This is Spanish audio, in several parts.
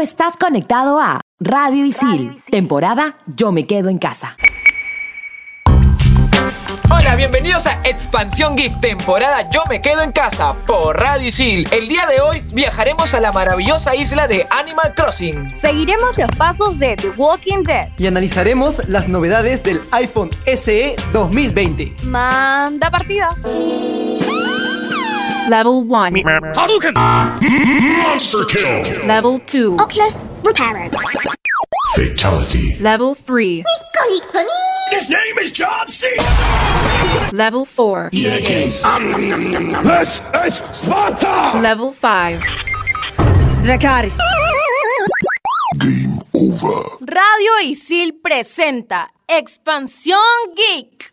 estás conectado a Radio Isil, temporada Yo me quedo en casa. Hola, bienvenidos a Expansión Geek, temporada Yo me quedo en casa por Radio Isil. El día de hoy viajaremos a la maravillosa isla de Animal Crossing. Seguiremos los pasos de The Walking Dead. Y analizaremos las novedades del iPhone SE 2020. Manda partida. Level 1. Hadouken! Monster kill! Level 2. Oculus Reparo. Fatality. Level 3. His name is John C. Level 4. This is Sparta! Level 5. Dracaris. Game over. Radio Isil presenta Expansión Geek.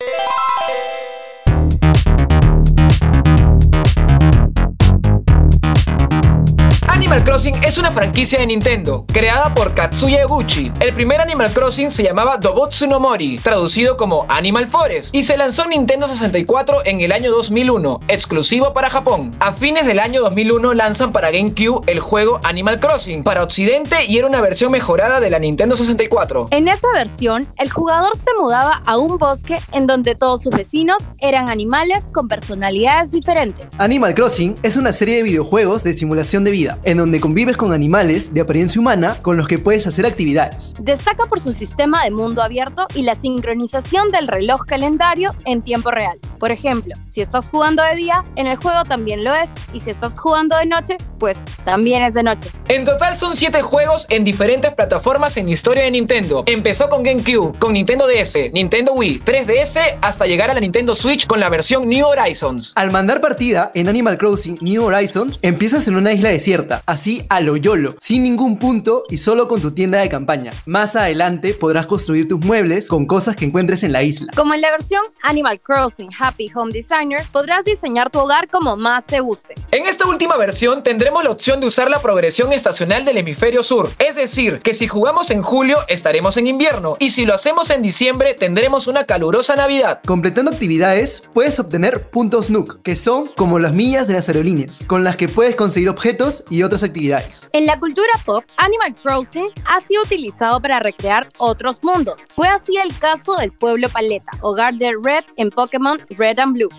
Animal Crossing es una franquicia de Nintendo, creada por Katsuya Eguchi. El primer Animal Crossing se llamaba Dobotsu no Mori, traducido como Animal Forest, y se lanzó en Nintendo 64 en el año 2001, exclusivo para Japón. A fines del año 2001 lanzan para GameCube el juego Animal Crossing para Occidente y era una versión mejorada de la Nintendo 64. En esa versión, el jugador se mudaba a un bosque en donde todos sus vecinos eran animales con personalidades diferentes. Animal Crossing es una serie de videojuegos de simulación de vida, en donde convives con animales de apariencia humana con los que puedes hacer actividades. Destaca por su sistema de mundo abierto y la sincronización del reloj calendario en tiempo real. Por ejemplo, si estás jugando de día, en el juego también lo es, y si estás jugando de noche, pues también es de noche. En total son 7 juegos en diferentes plataformas en la historia de Nintendo. Empezó con GameCube, con Nintendo DS, Nintendo Wii, 3DS, hasta llegar a la Nintendo Switch con la versión New Horizons. Al mandar partida en Animal Crossing New Horizons, empiezas en una isla desierta, así a lo YOLO, sin ningún punto y solo con tu tienda de campaña. Más adelante podrás construir tus muebles con cosas que encuentres en la isla. Como en la versión Animal Crossing Happy Home Designer, podrás diseñar tu hogar como más te guste. En esta última versión tendremos la opción de usar la progresión estacional del hemisferio sur, es decir, que si jugamos en julio estaremos en invierno y si lo hacemos en diciembre tendremos una calurosa Navidad. Completando actividades, puedes obtener puntos Nook, que son como las millas de las aerolíneas, con las que puedes conseguir objetos y otras actividades. En la cultura pop, Animal Crossing ha sido utilizado para recrear otros mundos. Fue así el caso del pueblo Paleta, hogar de Red en Pokémon Red and Blue.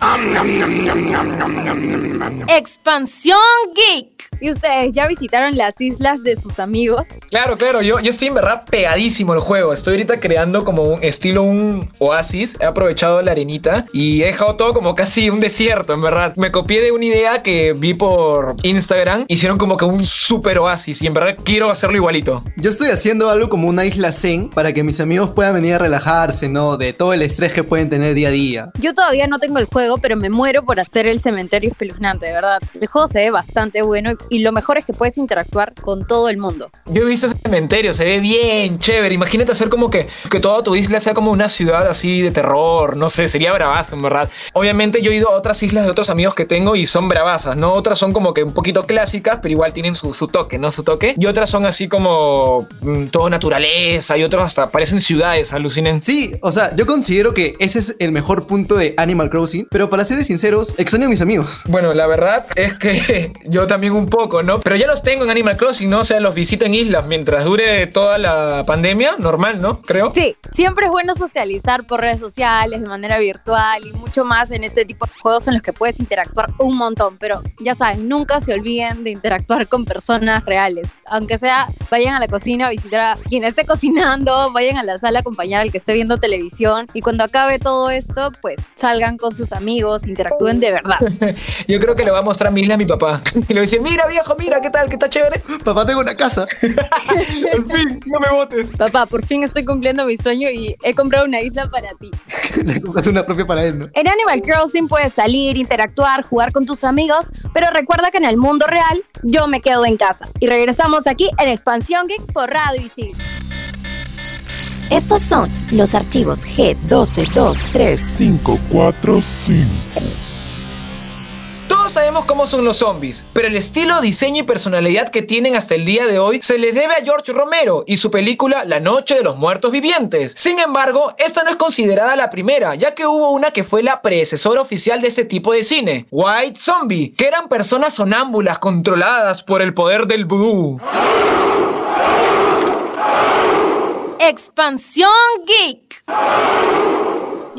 Expansión Geek. ¿Y ustedes ya visitaron las islas de sus amigos? Claro, claro, yo, yo estoy en verdad pegadísimo el juego. Estoy ahorita creando como un estilo un oasis. He aprovechado la arenita y he dejado todo como casi un desierto, en verdad. Me copié de una idea que vi por Instagram. Hicieron como que un super oasis y en verdad quiero hacerlo igualito. Yo estoy haciendo algo como una isla zen para que mis amigos puedan venir a relajarse, ¿no? De todo el estrés que pueden tener día a día. Yo todavía no tengo el juego, pero me muero por hacer el cementerio espeluznante, de verdad. El juego se ve bastante bueno y lo mejor es que puedes interactuar con todo el mundo. Yo he visto ese cementerio, se ve bien chévere. Imagínate hacer como que, que toda tu isla sea como una ciudad así de terror. No sé, sería bravazo, en verdad. Obviamente yo he ido a otras islas de otros amigos que tengo y son bravazas, ¿no? Otras son como que un poquito clásicas, pero igual tienen su, su toque, ¿no? Su toque. Y otras son así como mm, todo naturaleza y otros hasta parecen ciudades, alucinen. Sí, o sea, yo considero que ese es el mejor punto de Animal Crossing, pero para serles sinceros, extraño a mis amigos. Bueno, la verdad es que yo también un poco, ¿no? Pero ya los tengo en Animal Crossing, ¿no? O sea, los visito en islas mientras dure toda la pandemia, normal, ¿no? Creo. Sí, siempre es bueno socializar por redes sociales, de manera virtual y mucho más en este tipo de juegos en los que puedes interactuar un montón. Pero ya saben, nunca se olviden de interactuar con personas reales. Aunque sea, vayan a la cocina a visitar a quien esté cocinando, vayan a la sala a acompañar al que esté viendo televisión y cuando acabe todo esto, pues salgan con sus amigos, interactúen de verdad. Yo creo que le voy a mostrar mi isla a mi papá. Y le a decir, mira viejo, mira, ¿qué tal? ¿Qué está chévere? Papá, tengo una casa. en fin, no me votes. Papá, por fin estoy cumpliendo mi sueño y he comprado una isla para ti. Le compras una propia para él, ¿no? En Animal Crossing puedes salir, interactuar, jugar con tus amigos, pero recuerda que en el mundo real yo me quedo en casa. Y regresamos aquí en Expansión Geek por Radio Isil. Estos son los archivos G1223. 545. Todos sabemos cómo son los zombies, pero el estilo, diseño y personalidad que tienen hasta el día de hoy se les debe a George Romero y su película La Noche de los Muertos Vivientes. Sin embargo, esta no es considerada la primera, ya que hubo una que fue la predecesora oficial de este tipo de cine, White Zombie, que eran personas sonámbulas controladas por el poder del vudú. Expansión Geek.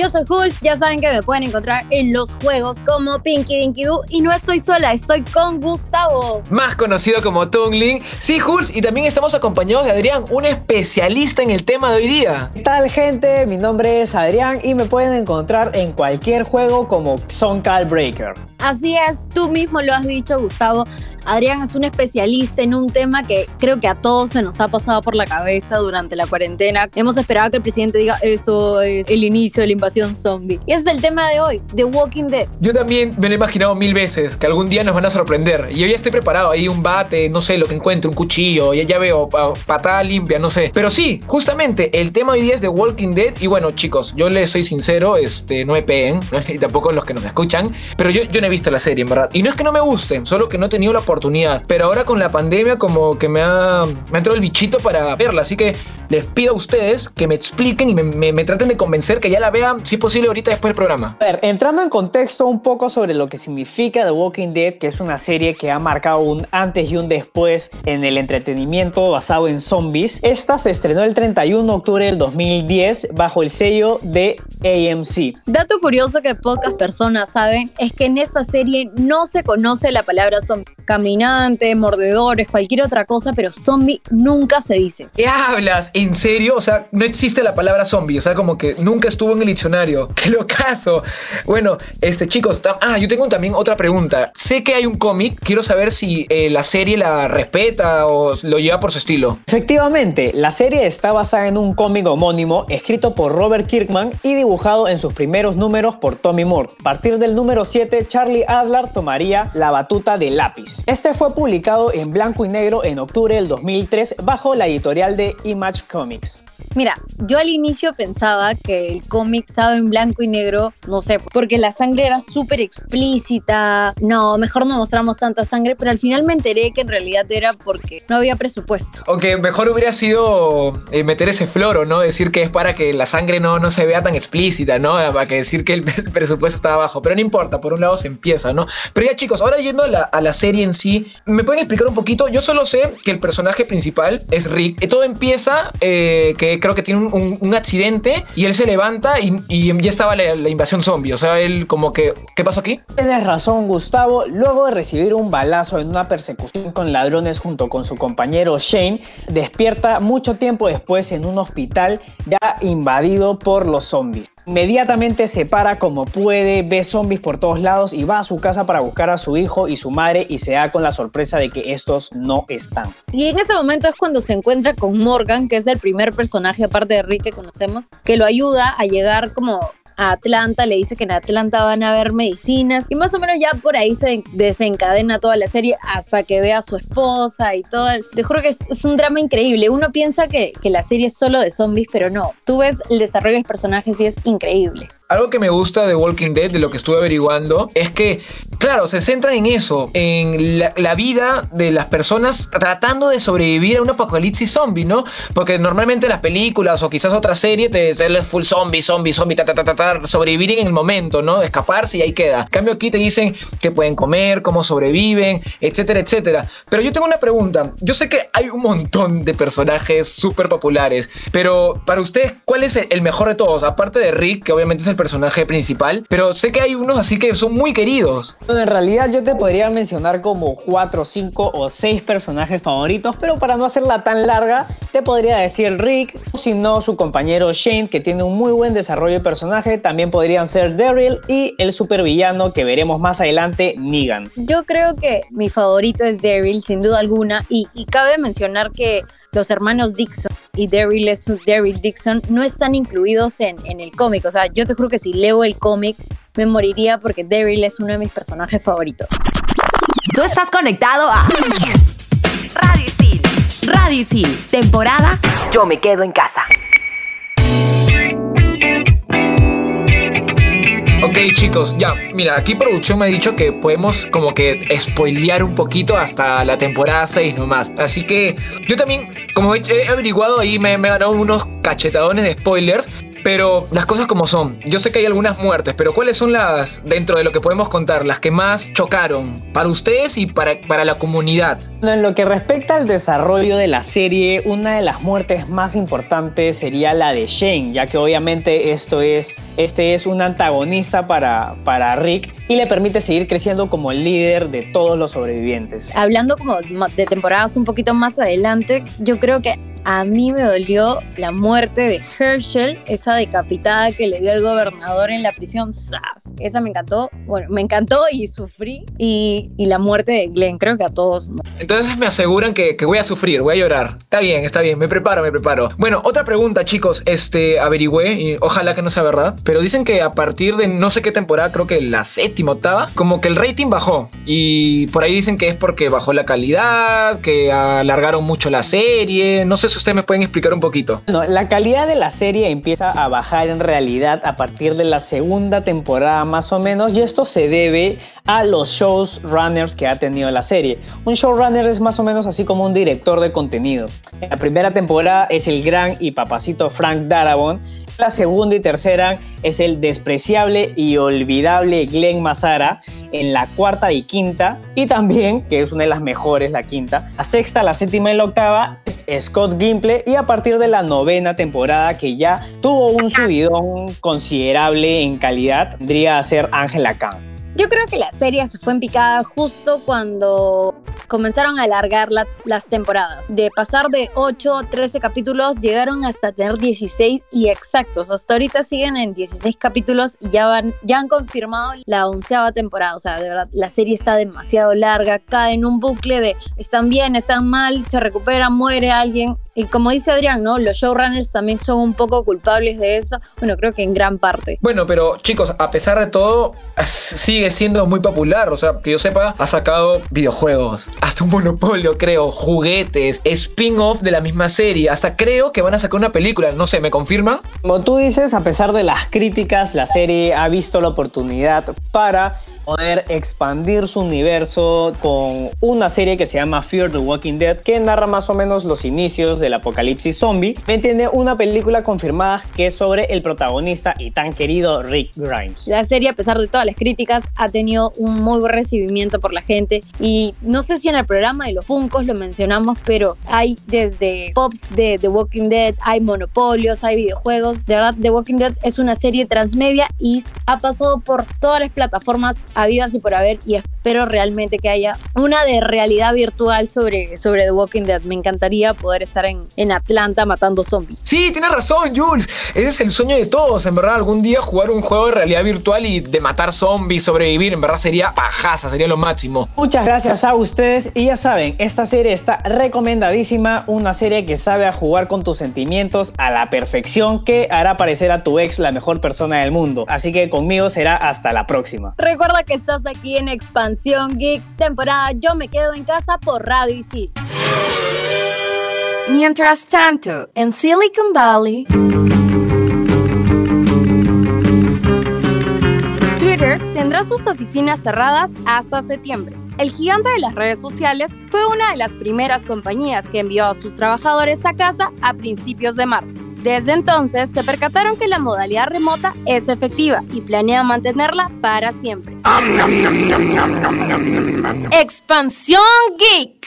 Yo soy Hulz, ya saben que me pueden encontrar en los juegos como Pinky Dinky Doo y no estoy sola, estoy con Gustavo. Más conocido como Tungling. Sí, Hulz, y también estamos acompañados de Adrián, un especialista en el tema de hoy día. ¿Qué tal gente? Mi nombre es Adrián y me pueden encontrar en cualquier juego como Son Call Breaker. Así es, tú mismo lo has dicho, Gustavo. Adrián es un especialista en un tema que creo que a todos se nos ha pasado por la cabeza durante la cuarentena. Hemos esperado que el presidente diga esto es el inicio de la invasión zombie. Y ese es el tema de hoy, The Walking Dead. Yo también me lo he imaginado mil veces, que algún día nos van a sorprender. Y yo ya estoy preparado, ahí un bate, no sé, lo que encuentre, un cuchillo, ya, ya veo, pa- patada limpia, no sé. Pero sí, justamente, el tema hoy día es The Walking Dead. Y bueno, chicos, yo les soy sincero, este, no me peguen, y tampoco los que nos escuchan. Pero yo, yo no he visto la serie, en verdad. Y no es que no me guste, solo que no he tenido la oportunidad. Pero ahora con la pandemia como que me ha, me ha entrado el bichito para verla. Así que les pido a ustedes que me expliquen y me, me- me traten de convencer que ya la vean, si es posible, ahorita después del programa. A ver, entrando en contexto un poco sobre lo que significa The Walking Dead, que es una serie que ha marcado un antes y un después en el entretenimiento basado en zombies. Esta se estrenó el 31 de octubre del 2010 bajo el sello de AMC. Dato curioso que pocas personas saben es que en esta serie no se conoce la palabra zombie. Caminantes, mordedores, cualquier otra cosa, pero zombie nunca se dice. ¿Qué hablas? ¿En serio? O sea, no existe la palabra zombie. O sea, como que nunca estuvo en el diccionario. ¡Qué locazo! Bueno, este, chicos, ah, yo tengo también otra pregunta. Sé que hay un cómic. Quiero saber si eh, la serie la respeta o lo lleva por su estilo. Efectivamente, la serie está basada en un cómic homónimo escrito por Robert Kirkman y dibujado en sus primeros números por Tommy Moore. A partir del número 7, Charlie Adler tomaría la batuta de lápiz. Este fue publicado en blanco y negro en octubre del 2003 bajo la editorial de Image Comics. Mira, yo al inicio pensaba que el cómic estaba en blanco y negro, no sé, porque la sangre era súper explícita. No, mejor no mostramos tanta sangre, pero al final me enteré que en realidad era porque no había presupuesto. Aunque mejor hubiera sido eh, meter ese floro, ¿no? Decir que es para que la sangre no, no se vea tan explícita, ¿no? Para que decir que el presupuesto está bajo. Pero no importa, por un lado se empieza, ¿no? Pero ya chicos, ahora yendo a la, serie en sí, ¿me pueden explicar un poquito? Yo solo sé que el personaje principal es Rick. Todo empieza eh, que creo que tiene un- un accidente y él se levanta y, y ya estaba la, la invasión zombie. O sea, él como que, ¿qué pasó aquí? Tienes razón, Gustavo. Luego de recibir un balazo en una persecución con ladrones junto con su compañero Shane, despierta mucho tiempo después en un hospital ya invadido por los zombies. Inmediatamente se para como puede, ve zombies por todos lados y va a su casa para buscar a su hijo y su madre y se da con la sorpresa de que estos no están. Y en ese momento es cuando se encuentra con Morgan, que es el primer personaje, aparte de Rick, que conocemos, que lo ayuda a llegar como a Atlanta, le dice que en Atlanta van a haber medicinas y más o menos ya por ahí se desencadena toda la serie hasta que ve a su esposa y todo. Te juro que es, es un drama increíble. Uno piensa que, que la serie es solo de zombies, pero no. Tú ves el desarrollo de los personajes y es increíble. Algo que me gusta de Walking Dead, de lo que estuve averiguando, es que, claro, se centran en eso, en la, vida de las personas tratando de sobrevivir a un apocalipsis zombie, ¿no? Porque normalmente las películas o quizás otra serie te sale full zombie, zombie, zombie, ta, ta, ta, ta, sobrevivir en el momento, ¿no? Escaparse y ahí queda. En cambio aquí te dicen que pueden comer, cómo sobreviven, etcétera, etcétera. Pero yo tengo una pregunta. Yo sé que hay un montón de personajes súper populares, pero para ustedes, ¿cuál es el mejor de todos? Aparte de Rick, que obviamente es el personaje principal, pero sé que hay unos así que son muy queridos. Bueno, en realidad yo te podría mencionar como 4, 5 o 6 personajes favoritos, pero para no hacerla tan larga, te podría decir Rick, si no su compañero Shane, que tiene un muy buen desarrollo de personaje, también podrían ser Daryl y el supervillano que veremos más adelante, Negan. Yo creo que mi favorito es Daryl, sin duda alguna, y, y cabe mencionar que los hermanos Dixon y Daryl, es, Daryl Dixon no están incluidos en, en el cómic. O sea, yo te juro que si leo el cómic me moriría porque Daryl es uno de mis personajes favoritos. Tú estás conectado a Radio Isil. Radio Isil, temporada Yo me quedo en casa. Chicos, ya, mira, aquí producción me ha dicho que podemos como que spoilear un poquito hasta la temporada 6 nomás. Así que yo también, como he, averiguado ahí, me, me unos cachetadones de spoilers. Pero las cosas como son. Yo sé que hay algunas muertes, pero ¿cuáles son las, dentro de lo que podemos contar, las que más chocaron para ustedes y para, para la comunidad? En lo que respecta al desarrollo de la serie, una de las muertes más importantes sería la de Shane, ya que obviamente esto es, este es un antagonista para, para Rick y le permite seguir creciendo como el líder de todos los sobrevivientes. Hablando como de temporadas un poquito más adelante, yo creo que a mí me dolió la muerte de Herschel, esa decapitada que le dio el gobernador en la prisión. ¡Sas! Esa me encantó. Bueno, me encantó y sufrí. Y, la muerte de Glenn, creo que a todos. Entonces me aseguran que, que voy a sufrir, voy a llorar. Está bien, está bien, me preparo, me preparo. Bueno, otra pregunta, chicos. Este, averigüé, y ojalá que no sea verdad, pero dicen que a partir de no sé qué temporada, creo que la séptima, octava, como que el rating bajó. Y por ahí dicen que es porque bajó la calidad, que alargaron mucho la serie. No sé ustedes me pueden explicar un poquito. No, la calidad de la serie empieza a bajar en realidad a partir de la segunda temporada más o menos y esto se debe a los showrunners que ha tenido la serie. Un showrunner es más o menos así como un director de contenido. En la primera temporada es el gran y papacito Frank Darabont. La segunda y tercera es el despreciable y olvidable Glenn Mazara. En la cuarta y quinta, y también, que es una de las mejores, la quinta, la sexta, la séptima y la octava es Scott Gimple. Y a partir de la novena temporada, que ya tuvo un subidón considerable en calidad, vendría a ser Angela Khan. Yo creo que la serie se fue en picada justo cuando comenzaron a alargar la- las temporadas. De pasar de 8 a 13 capítulos, llegaron hasta tener 16 y exactos. Hasta ahorita siguen en 16 capítulos y ya, van, ya han confirmado la onceava temporada. O sea, de verdad, la serie está demasiado larga, cae en un bucle de están bien, están mal, se recupera, muere alguien. Y como dice Adrián, ¿no? Los showrunners también son un poco culpables de eso. Bueno, creo que en gran parte. Bueno, pero chicos, a pesar de todo, sigue siendo muy popular. O sea, que yo sepa, ha sacado videojuegos, hasta un monopolio, creo, juguetes, spin-off de la misma serie. Hasta creo que van a sacar una película. No sé, ¿me confirman? Como tú dices, a pesar de las críticas, la serie ha visto la oportunidad para poder expandir su universo con una serie que se llama Fear the Walking Dead, que narra más o menos los inicios del apocalipsis zombie. Tiene una película confirmada que es sobre el protagonista y tan querido Rick Grimes. La serie, a pesar de todas las críticas, ha tenido un muy buen recibimiento por la gente. Y no sé si en el programa de los Funcos lo mencionamos, pero hay desde pops de The Walking Dead, hay monopolios, hay videojuegos. De verdad, The Walking Dead es una serie transmedia y ha pasado por todas las plataformas habidas y por haber. Y espero realmente que haya una de realidad virtual sobre, sobre The Walking Dead. Me encantaría poder estar en, en Atlanta matando zombies. Sí, tienes razón, Jules. Ese es el sueño de todos. En verdad, algún día jugar un juego de realidad virtual y de matar zombies, sobrevivir, en verdad sería pajaza, sería lo máximo. Muchas gracias a ustedes y ya saben, esta serie está recomendadísima, una serie que sabe a jugar con tus sentimientos a la perfección que hará parecer a tu ex la mejor persona del mundo. Así que conmigo será hasta la próxima. Recuerda que estás aquí en Expansión Geek, temporada Yo me quedo en casa por Radio Isil. Mientras tanto, en Silicon Valley, Twitter tendrá sus oficinas cerradas hasta septiembre. El gigante de las redes sociales fue una de las primeras compañías que envió a sus trabajadores a casa a principios de marzo. Desde entonces se percataron que la modalidad remota es efectiva y planean mantenerla para siempre. Expansión Geek.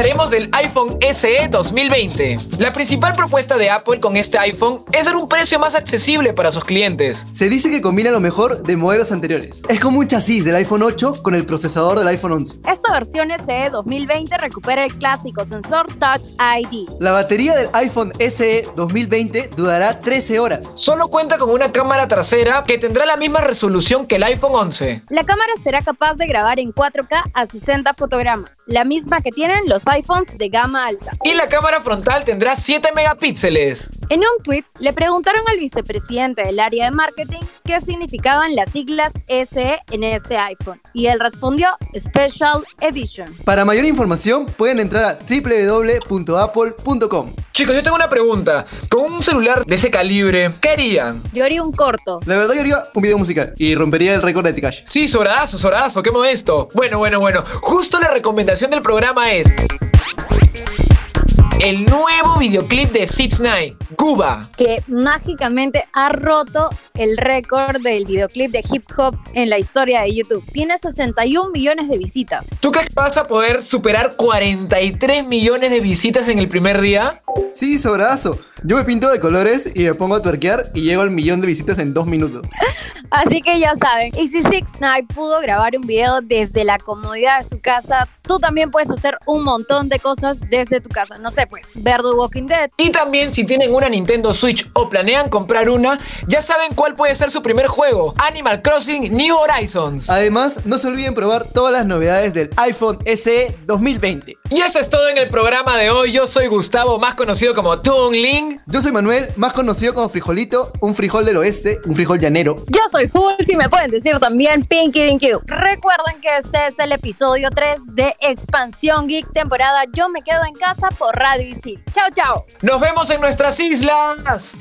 Hablaremos del iPhone SE 2020. La principal propuesta de Apple con este iPhone es dar un precio más accesible para sus clientes. Se dice que combina lo mejor de modelos anteriores. Es como un chasis del iPhone 8 con el procesador del iPhone 11. Esta versión SE 2020 recupera el clásico sensor Touch ID. La batería del iPhone SE 2020 durará 13 horas. Solo cuenta con una cámara trasera que tendrá la misma resolución que el iPhone 11. La cámara será capaz de grabar en 4K a 60 fotogramas, la misma que tienen los iPhones de gama alta. Y la cámara frontal tendrá 7 megapíxeles. En un tweet le preguntaron al vicepresidente del área de marketing qué significaban las siglas SE en ese iPhone y él respondió Special Edition. Para mayor información pueden entrar a www.apple.com. Chicos, yo tengo una pregunta. Con un celular de ese calibre, ¿qué harían? Yo haría un corto. La verdad yo haría un video musical y rompería el récord de Tikash. Sí, sobradazo, sobradazo, qué modesto. Bueno, bueno, bueno. Justo la recomendación del programa es el nuevo videoclip de Six Nine, Cuba. Que mágicamente ha roto el récord del videoclip de hip hop en la historia de YouTube. Tiene 61 millones de visitas. ¿Tú crees que vas a poder superar 43 millones de visitas en el primer día? Sí, sobrazo. Yo me pinto de colores y me pongo a tuerquear y llego al millón de visitas en dos minutos. Así que ya saben, y si Six Nine pudo grabar un video desde la comodidad de su casa, tú también puedes hacer un montón de cosas desde tu casa. No sé, pues, ver The Walking Dead. Y también si tienen una Nintendo Switch o planean comprar una, ya saben cuál puede ser su primer juego, Animal Crossing New Horizons. Además, no se olviden probar todas las novedades del iPhone SE 2020. Y eso es todo en el programa de hoy. Yo soy Gustavo, más conocido como Toon Yo soy Manuel, más conocido como Frijolito, un frijol del oeste, un frijol llanero. Yo soy Hulk y me pueden decir también Pinky Dinky. Doo. Recuerden que este es el episodio 3 de Expansión Geek temporada Yo me quedo en casa por Radio Isil. Chao, chao. Nos vemos en nuestras islas.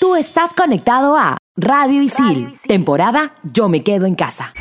Tú estás conectado a Radio Isil, temporada Yo me quedo en casa.